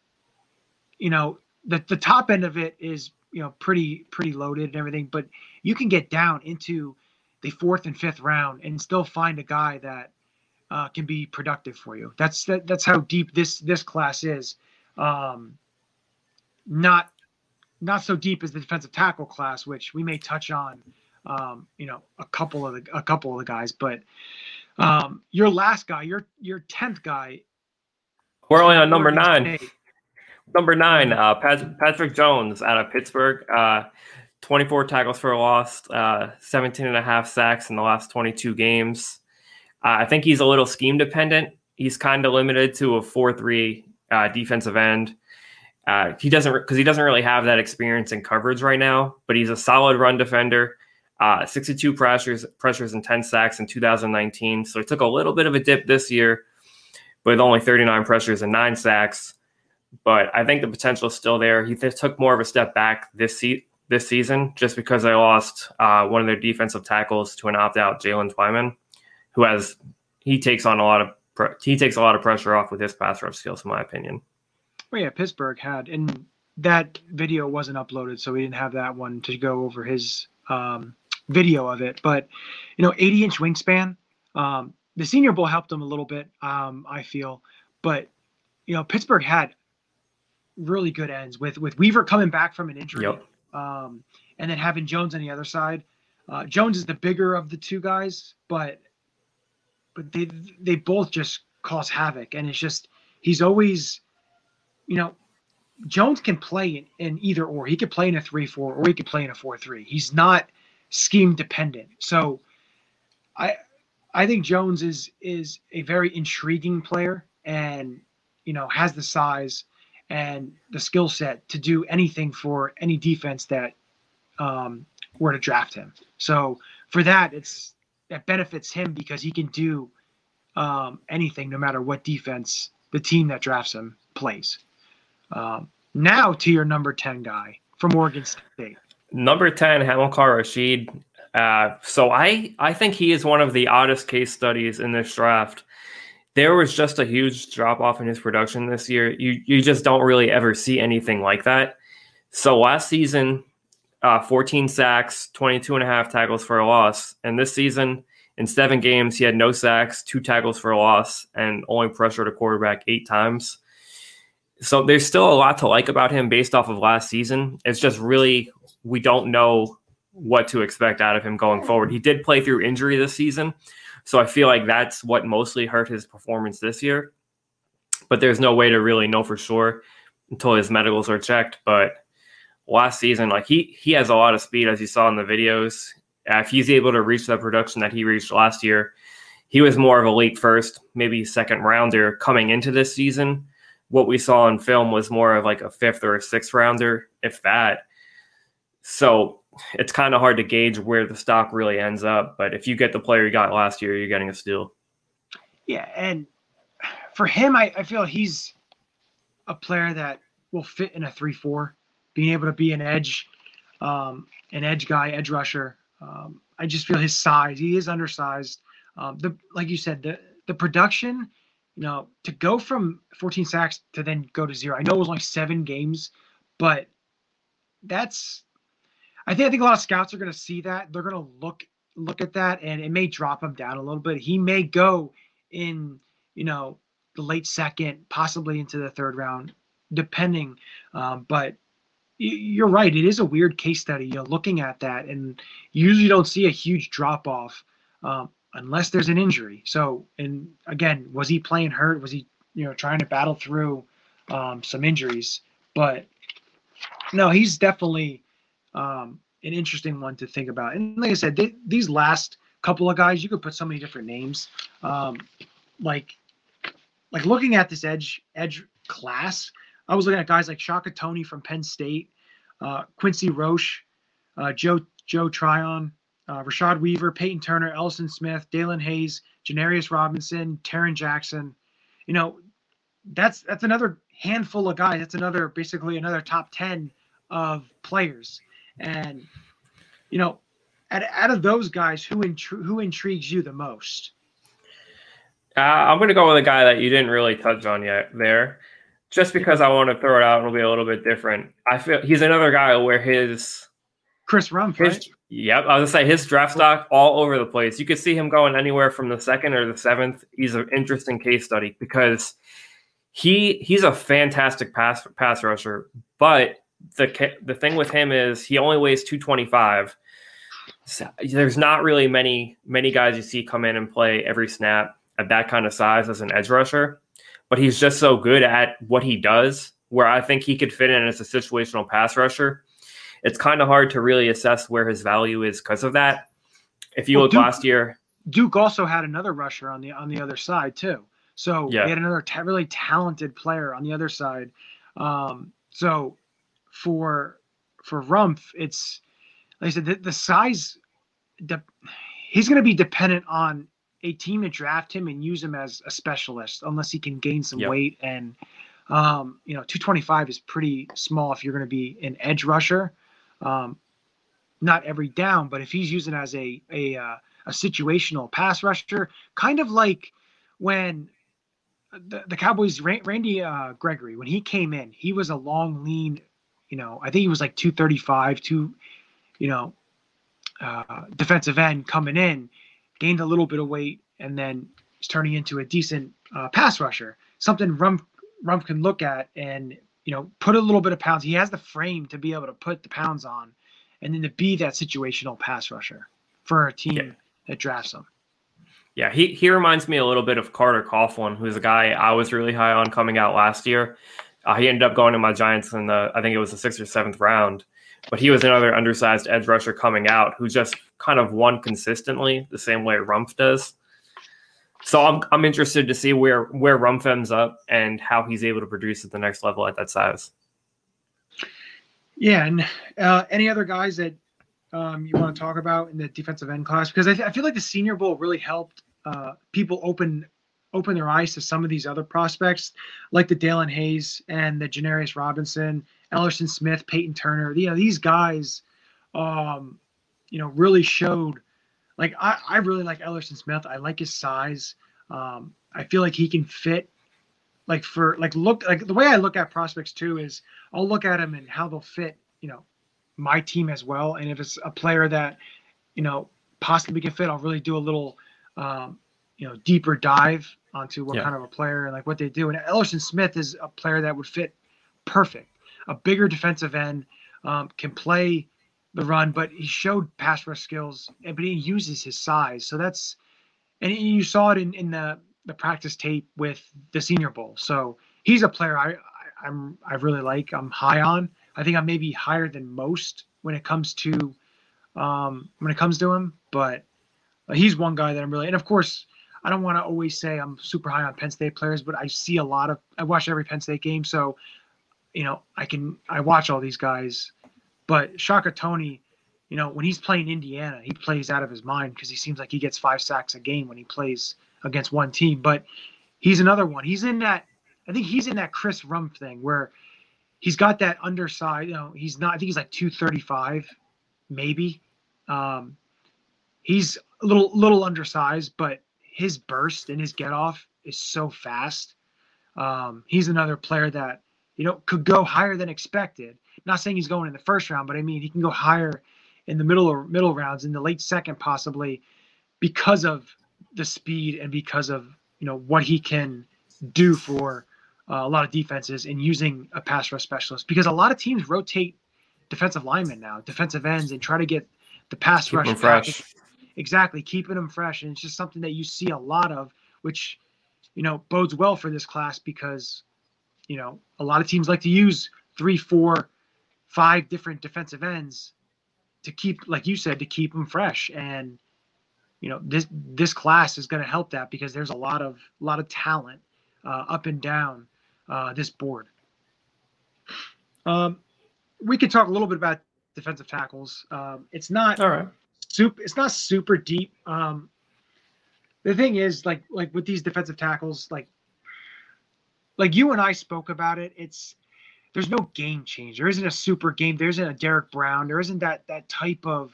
you know, the the top end of it is you know pretty pretty loaded and everything, but you can get down into the fourth and fifth round and still find a guy that uh, can be productive for you. That's that, that's how deep this this class is. Um, not not so deep as the defensive tackle class, which we may touch on. Um, you know, a couple of the a couple of the guys, but um, your last guy, your your tenth guy. We're only on number nine. Number nine, uh, Patrick Jones out of Pittsburgh. Uh, 24 tackles for a loss, uh, 17 and a half sacks in the last 22 games. Uh, I think he's a little scheme dependent. He's kind of limited to a 4 3 uh, defensive end. Uh, he doesn't because he doesn't really have that experience in coverage right now, but he's a solid run defender. Uh, 62 pressures, pressures and 10 sacks in 2019. So he took a little bit of a dip this year, with only 39 pressures and nine sacks but I think the potential is still there. He th- took more of a step back this se- this season just because they lost uh, one of their defensive tackles to an opt out Jaylen Twyman, who has he takes on a lot of pre- he takes a lot of pressure off with his pass rush skills, in my opinion. Well, yeah, Pittsburgh had and that video wasn't uploaded, so we didn't have that one to go over his um, video of it. But you know, 80 inch wingspan. Um, the Senior Bowl helped him a little bit, um, I feel, but you know, Pittsburgh had really good ends with with Weaver coming back from an injury, Yep. um, and then having Jones on the other side. Uh, Jones is the bigger of the two guys, but but they they both just cause havoc, and it's just he's always, you know, Jones can play in, in either or. He could play in a three four, or he could play in a four three. He's not scheme dependent. So, I I think Jones is is a very intriguing player, and you know has the size and the skill set to do anything for any defense that um, were to draft him. So for that, it's that benefits him because he can do um, anything, no matter what defense the team that drafts him plays. Um, now to your number ten guy from Oregon State. Number 10, Hamilcar Rashid. Uh, so I, I think he is one of the oddest case studies in this draft. There was just a huge drop off in his production this year. You, you just don't really ever see anything like that. So last season, uh, 14 sacks, 22 and a half tackles for a loss. And this season, in seven games, he had no sacks, two tackles for a loss, and only pressured a quarterback eight times. So there's still a lot to like about him based off of last season. It's just really we don't know what to expect out of him going forward. He did play through injury this season, so I feel like that's what mostly hurt his performance this year. But there's no way to really know for sure until his medicals are checked. But last season, like he he has a lot of speed, as you saw in the videos. Uh, if he's able to reach the production that he reached last year, he was more of a late first, maybe second rounder coming into this season. What we saw in film was more of like a fifth or a sixth rounder, if that. So it's kind of hard to gauge where the stock really ends up. But if you get the player you got last year, you're getting a steal. Yeah, and for him, I, I feel he's a player that will fit in a three-four, being able to be an edge, um, an edge guy, edge rusher. Um, I just feel his size. He is undersized. Um, the like you said, the the production, you know, to go from 14 sacks to then go to zero. I know it was only seven games, but that's. I think I think a lot of scouts are going to see that. They're going to look look at that, and it may drop him down a little bit. He may go in, you know, the late second, possibly into the third round, depending. Um, but you're right. It is a weird case study. You're looking at that, and usually don't see a huge drop off um, unless there's an injury. So, and again, was he playing hurt? Was he, you know, trying to battle through um, some injuries? But no, he's definitely um, an interesting one to think about. And like I said, these last couple of guys, you could put so many different names. Um, like, like looking at this edge edge class, I was looking at guys like Shaka Toney from Penn State, uh, Quincy Roche, uh, Joe Joe Tryon, uh, Rashad Weaver, Peyton Turner, Elerson Smith, Daelin Hayes, Janarius Robinson, Tarrin Jackson. You know, that's that's another handful of guys. That's another basically another top ten of players. And you know, out, out of those guys, who intri- who intrigues you the most? Uh, I'm going to go with a guy that you didn't really touch on yet there, just because I want to throw it out it'll be a little bit different. I feel he's another guy where his Chris Rumph, his right? yep, I was gonna say his draft stock all over the place. You could see him going anywhere from the second or the seventh. He's an interesting case study because he he's a fantastic pass pass rusher, but the the thing with him is he only weighs 225. So there's not really many many guys you see come in and play every snap at that kind of size as an edge rusher, but he's just so good at what he does where I think he could fit in as a situational pass rusher. It's kind of hard to really assess where his value is because of that. If you Well, look Duke- last year, Duke also had another rusher on the on the other side too. So Yeah. he had another ta- really talented player on the other side. Um, so for for Rumph, it's like I said, the, the size. De- he's going to be dependent on a team to draft him and use him as a specialist, unless he can gain some Yep. weight. And um, you know, 225 is pretty small if you're going to be an edge rusher. Um, not every down, but if he's using as a a uh, a situational pass rusher, kind of like when the, the Cowboys, Randy uh, Gregory, when he came in, he was a long, lean, you know, I think he was like 235, two, you know, uh, defensive end coming in, gained a little bit of weight, and then is turning into a decent uh, pass rusher. Something Rumpf, Rumph can look at and you know put a little bit of pounds. He has the frame to be able to put the pounds on, and then to be that situational pass rusher for a team yeah. that drafts him. Yeah, he, he reminds me a little bit of Carter Coughlin, who's a guy I was really high on coming out last year. Uh, he ended up going to my Giants in the I think it was the sixth or seventh round, but he was another undersized edge rusher coming out who just kind of won consistently the same way Rumph does. So I'm I'm interested to see where where Rumph ends up and how he's able to produce at the next level at that size. Yeah, and uh, any other guys that um, you want to talk about in the defensive end class? Because I, th- I feel like the Senior Bowl really helped uh, people open open their eyes to some of these other prospects, like the Daelin Hayes and the Janarius Robinson, Elerson Smith, Peyton Turner. You know, these guys, um, you know, really showed. Like I, I really like Elerson Smith. I like his size. Um, I feel like he can fit. Like for like look like the way I look at prospects too is I'll look at them and how they'll fit. You know, my team as well. And if it's a player that you know possibly can fit, I'll really do a little um, you know deeper dive onto what yeah. kind of a player and like what they do. And Elerson Smith is a player that would fit perfect. A bigger defensive end um, can play the run, but he showed pass rush skills, and but he uses his size. So that's and you saw it in, in the the practice tape with the Senior Bowl. So he's a player I, I am I really like. I'm high on. I think I'm maybe higher than most when it comes to um, when it comes to him, but he's one guy that I'm really, and of course, I don't want to always say I'm super high on Penn State players, but I see a lot of, I watch every Penn State game. So, you know, I can, I watch all these guys, but Shaka Toney, you know, when he's playing Indiana, he plays out of his mind because he seems like he gets five sacks a game when he plays against one team. But he's another one. He's in that, I think he's in that Chris Rumph thing where he's got that underside, you know, he's not, I think he's like 235, maybe. Um, he's a little little undersized, but his burst and his get off is so fast. Um, he's another player that you know could go higher than expected. Not saying he's going in the first round, but I mean he can go higher in the middle or middle rounds, in the late second possibly, because of the speed and because of you know what he can do for uh, a lot of defenses in using a pass rush specialist. Because a lot of teams rotate defensive linemen now, defensive ends, and try to get the pass Keep rush fresh exactly keeping them fresh and it's just something that you see a lot of which you know bodes well for this class because you know a lot of teams like to use three four five different defensive ends to keep like you said to keep them fresh. And you know this this class is going to help that because there's a lot of a lot of talent uh, up and down uh, this board. Um, we could talk a little bit about defensive tackles. Um, it's not all right super. It's not super deep. Um, the thing is, like, like with these defensive tackles, like, like you and I spoke about it. It's there's no game change. There isn't a super game. There isn't a Derrick Brown. There isn't that that type of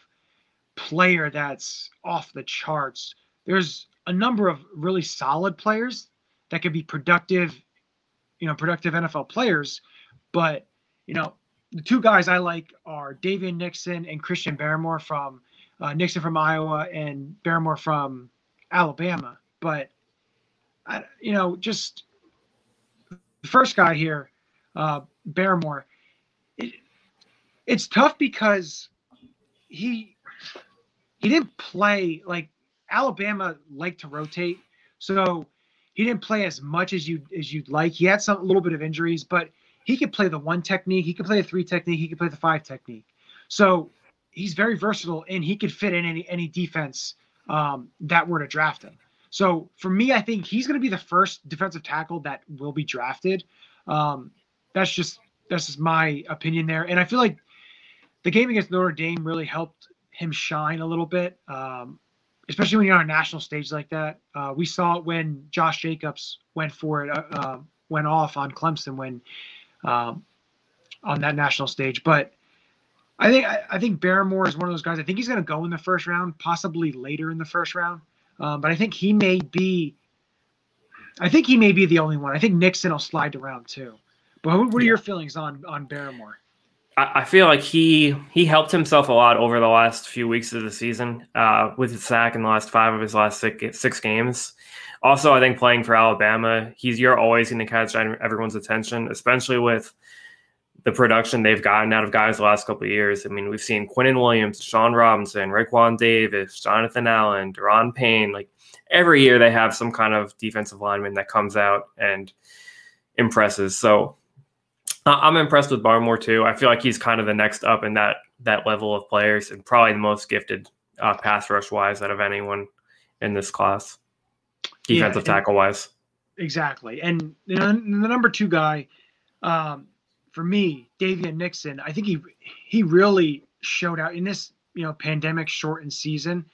player that's off the charts. There's a number of really solid players that could be productive, you know, productive NFL players. But you know, the two guys I like are Daviyon Nixon and Christian Barmore from uh, Nixon from Iowa and Barmore from Alabama. But I, you know, just the first guy here, uh, Barmore. It, it's tough because he he didn't play like Alabama liked to rotate, so he didn't play as much as you as you'd like. He had some a little bit of injuries, but he could play the one technique, he could play the three technique, he could play the five technique. So he's very versatile and he could fit in any any defense um, that were to draft him. So for me, I think he's going to be the first defensive tackle that will be drafted. Um, that's just that's just my opinion there, and I feel like the game against Notre Dame really helped him shine a little bit, um, especially when you're on a national stage like that. Uh, we saw it when Josh Jacobs went for it, uh, uh, went off on Clemson when um, on that national stage, but I think I, I, think Barmore is one of those guys. I think he's going to go in the first round, possibly later in the first round. Um, but I think he may be. I think he may be the only one. I think Nixon will slide to round two. But what, what are yeah. your feelings on on Barmore? I, I feel like he he helped himself a lot over the last few weeks of the season uh, with his sack in the last five of his last six, six games. Also, I think playing for Alabama, he's you're always going to catch everyone's attention, especially with the production they've gotten out of guys the last couple of years. I mean, we've seen Quinnen Williams, Sean Robinson, Raekwon Davis, Jonathan Allen, Da'Ron Payne. Like every year, they have some kind of defensive lineman that comes out and impresses. So I'm impressed with Barmore too. I feel like he's kind of the next up in that that level of players and probably the most gifted uh, pass rush wise out of anyone in this class, defensive yeah, tackle wise. Exactly, and you know, the number two guy. Um, for me, Daviyon Nixon, I think he he really showed out in this you know pandemic shortened season.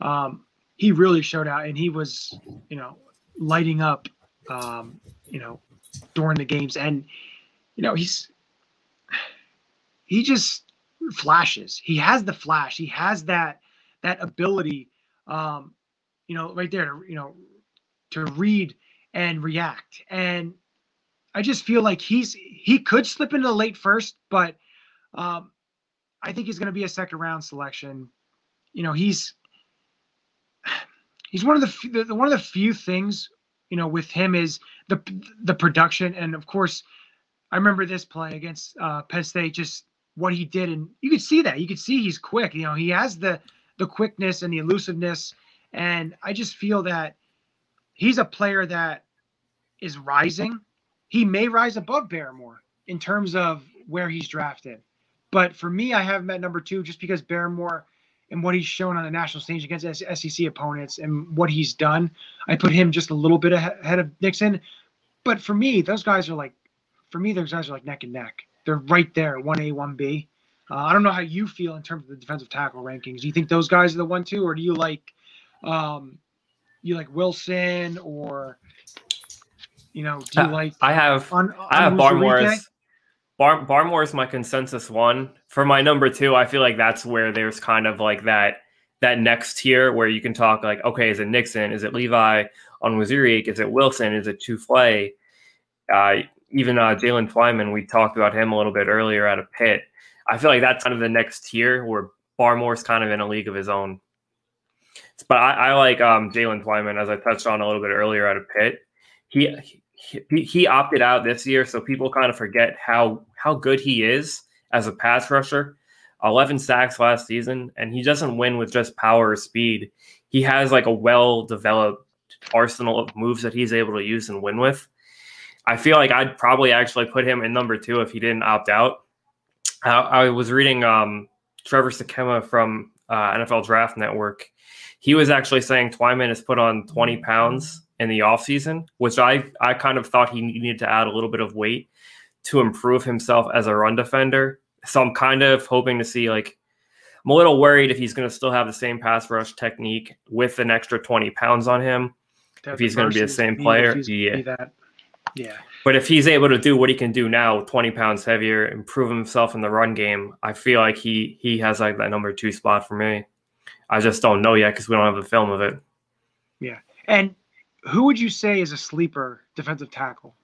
Um, he really showed out, and he was you know lighting up, um, you know, during the games, and you know he's he just flashes. He has the flash. He has that that ability, um, you know, right there to you know to read and react and I just feel like he's he could slip into the late first, but um, I think he's going to be a second round selection. You know, he's he's one of the, the one of the few things you know with him is the the production, and of course, I remember this play against uh, Penn State, just what he did, and you could see that. You could see he's quick. You know, he has the the quickness and the elusiveness, and I just feel that he's a player that is rising he may rise above Barmore in terms of where he's drafted. But for me, I have him at number two just because Barmore and what he's shown on the national stage against SEC opponents and what he's done, I put him just a little bit ahead of Nixon. But for me, those guys are like, for me, those guys are like neck and neck. They're right there, 1A, 1B. Uh, I don't know how you feel in terms of the defensive tackle rankings. Do you think those guys are the one, two, or do you like, um, you like Wilson or you know, do you like? I have on, on I have Barmore's. Bar, Barmore is my consensus one for my number two. I feel like that's where there's kind of like that that next tier where you can talk like, okay, is it Nixon? Is it Levi Onwuzurike? Is it Wilson? Is it Tufele? Uh, even uh, Jaylen Twyman, we talked about him a little bit earlier at a Pitt. I feel like that's kind of the next tier where Barmore's kind of in a league of his own. But I, I like um, Jaylen Twyman, as I touched on a little bit earlier at a Pitt. He he, opted out this year, so people kind of forget how how good he is as a pass rusher. 11 sacks last season, and he doesn't win with just power or speed. He has like a well developed arsenal of moves that he's able to use and win with. I feel like I'd probably actually put him in number two if he didn't opt out. I, I was reading um, Trevor Sikkema from uh, NFL Draft Network. He was actually saying Twyman has put on 20 pounds in the offseason, which I, I kind of thought he needed to add a little bit of weight to improve himself as a run defender. So I'm kind of hoping to see like I'm a little worried if he's going to still have the same pass rush technique with an extra 20 pounds on him. if he's going to be the same player, yeah. Yeah. But if he's able to do what he can do now, 20 pounds heavier, improve himself in the run game, I feel like he he has like that number two spot for me. I just don't know yet because we don't have the film of it. Yeah. And who would you say is a sleeper defensive tackle?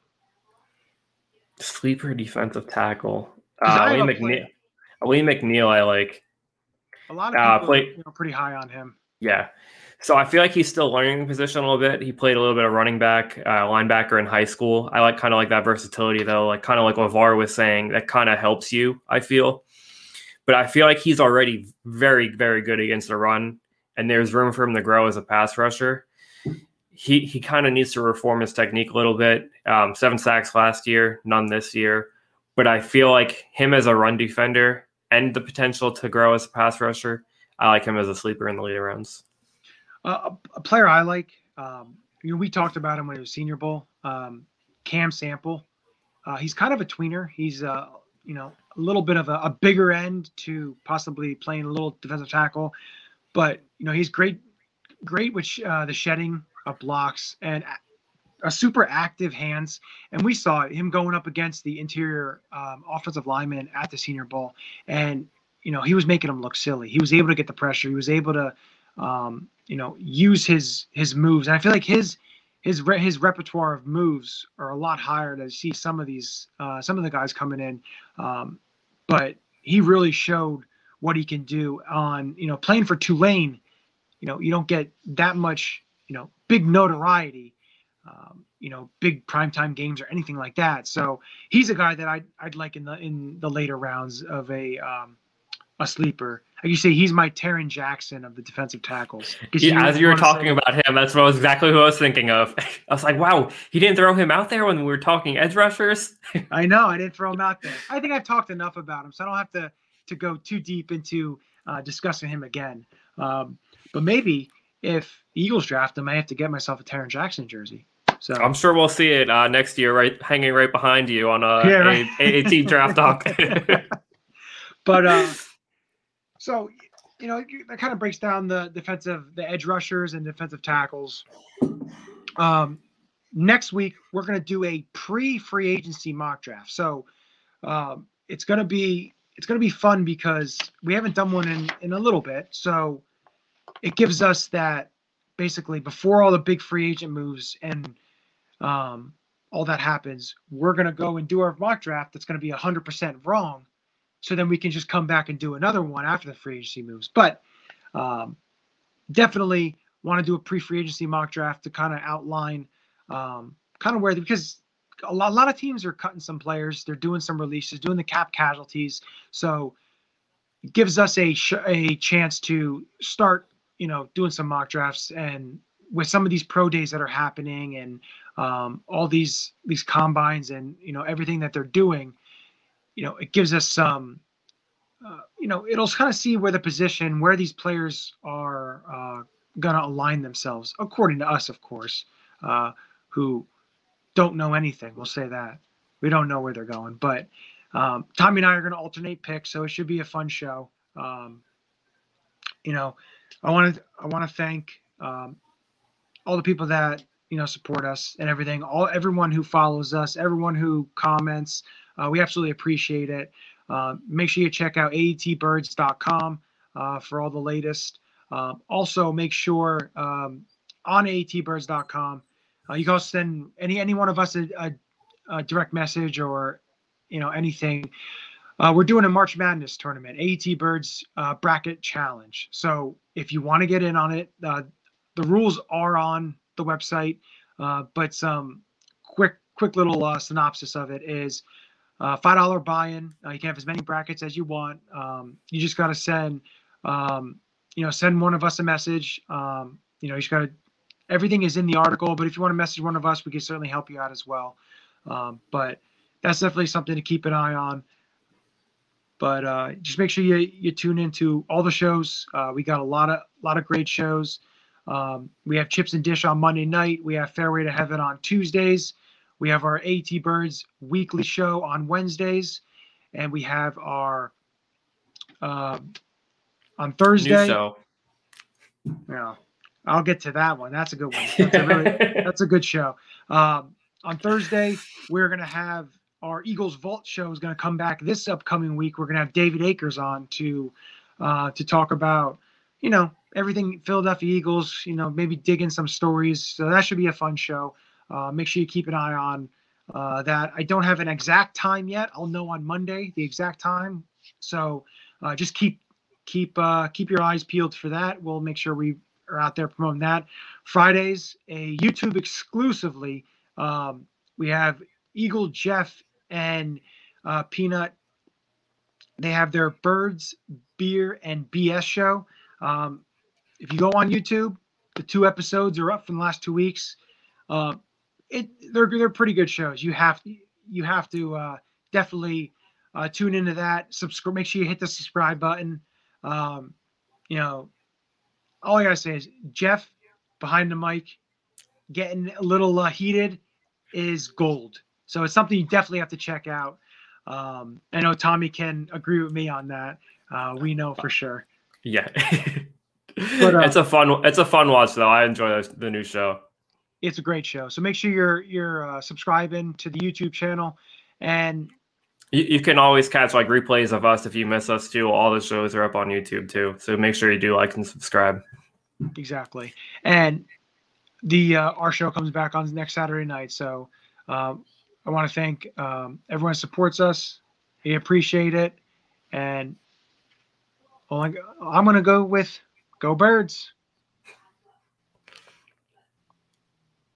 Sleeper defensive tackle. Uh, Alim McNeill. Alim McNeill, I like. A lot of uh, people play, you know, pretty high on him. Yeah. So I feel like he's still learning the position a little bit. He played a little bit of running back, uh, linebacker in high school. I like kind of like that versatility though, like kind of like what Var was saying. That kind of helps you. I feel, but I feel like he's already very, very good against the run, and there's room for him to grow as a pass rusher he he kind of needs to reform his technique a little bit. Um, seven sacks last year, none this year. But I feel like him as a run defender and the potential to grow as a pass rusher, I like him as a sleeper in the later rounds. Uh, a player I like, um, you know, we talked about him when he was Senior Bowl. Um, Cam Sample, uh, he's kind of a tweener. He's uh, you know a little bit of a, a bigger end to possibly playing a little defensive tackle, but you know he's great, great with uh, the shedding of blocks and a super active hands. And we saw him going up against the interior um, offensive lineman at the Senior Bowl, and you know he was making him look silly. He was able to get the pressure. He was able to, um, you know, use his his moves. And I feel like his his his repertoire of moves are a lot higher to see some of these uh, some of the guys coming in. Um, but he really showed what he can do on you know playing for Tulane. You know, you don't get that much you know big notoriety. Um, you know, big primetime games or anything like that. So he's a guy that I'd, I'd like in the in the later rounds of a um, a sleeper. Like you say, he's my Tarrin Jackson of the defensive tackles. Yeah, you, as you were talking say, about him, that's what I was exactly who I was thinking of. [LAUGHS] I was like, wow, he didn't throw him out there when we were talking edge rushers. [LAUGHS] I know, I didn't throw him out there. I think I've talked enough about him, so I don't have to to go too deep into uh, discussing him again. Um, but maybe if Eagles draft him, I have to get myself a Tarrin Jackson jersey. So I'm sure we'll see it uh, next year, right, hanging right behind you on a [LAUGHS] yeah, right. AAT draft doc. [LAUGHS] but uh, so you know that kind of breaks down the defensive, the edge rushers and defensive tackles. Um, next week we're going to do a pre-free agency mock draft. So um, it's going to be it's going to be fun because we haven't done one in in a little bit. So it gives us that basically before all the big free agent moves and um, all that happens, we're going to go and do our mock draft that's going to be 100% wrong. So then we can just come back and do another one after the free agency moves. But um, definitely want to do a pre free agency mock draft to kind of outline um, kind of where, because a lot, a lot of teams are cutting some players, they're doing some releases, doing the cap casualties. So it gives us a, sh- a chance to start, you know, doing some mock drafts and with some of these pro days that are happening and um, all these these combines and you know everything that they're doing, you know, it gives us some, uh, you know, it'll kind of see where the position where these players are uh, gonna align themselves according to us, of course, uh, who don't know anything. We'll say that we don't know where they're going, but um, Tommy and I are going to alternate picks, so it should be a fun show. Um, you know, I want to I want to thank um, all the people that you know support us and everything. All everyone who follows us everyone who comments uh, we absolutely appreciate it. Uh, make sure you check out aetbirds.com uh, for all the latest. Uh, also make sure um, on aetbirds.com uh, you can send any any one of us a, a, a direct message or you know anything. Uh, we're doing a March Madness tournament, AT Birds uh, Bracket Challenge. So if you want to get in on it, uh, the rules are on the website, uh, but some quick quick little uh, synopsis of it is uh, five dollar buy-in. Uh, you can have as many brackets as you want. Um, you just got to send um, you know send one of us a message. Um, you know you just got to everything is in the article, but if you want to message one of us, we can certainly help you out as well. Um, but that's definitely something to keep an eye on. But uh, just make sure you you tune into all the shows. Uh, we got a lot of lot of great shows. Um, we have Chips and Dish on Monday night. We have Fairway to Heaven on Tuesdays. We have our AT Birds weekly show on Wednesdays, and we have our uh, on Thursday. New. Yeah, I'll get to that one. That's a good one. That's a, really, [LAUGHS] that's a good show. Um, on Thursday, we're gonna have our Eagles Vault show is gonna come back this upcoming week. We're gonna have David Akers on to uh, to talk about you know everything Philadelphia Eagles, you know, maybe dig in some stories. So that should be a fun show. Uh, make sure you keep an eye on uh, that. I don't have an exact time yet. I'll know on Monday the exact time. So uh, just keep keep uh, keep your eyes peeled for that. We'll make sure we are out there promoting that. Fridays, a YouTube exclusively. Um, we have Eagle Jeff and uh, Peanut. They have their Birds, Beer, and BS show. Um, if you go on YouTube, the two episodes are up from the last two weeks. Uh, it they're they're pretty good shows. You have you have to uh, definitely uh, tune into that. Subscribe. Make sure you hit the subscribe button. Um, you know, all I gotta say is Jeff behind the mic, getting a little uh, heated, is gold. So it's something you definitely have to check out. Um, I know Tommy can agree with me on that. Uh, we know for sure. Yeah. But, uh, it's a fun it's a fun watch though. I enjoy the new show. It's a great show. So make sure you're you're uh, subscribing to the YouTube channel, and you, you, can always catch like replays of us if you miss us too. All the shows are up on YouTube too. So make sure you do like and subscribe. Exactly, and the uh, our show comes back on next Saturday night. So um, I want to thank um, everyone supports us. We appreciate it, And I'm going to go with go Birds.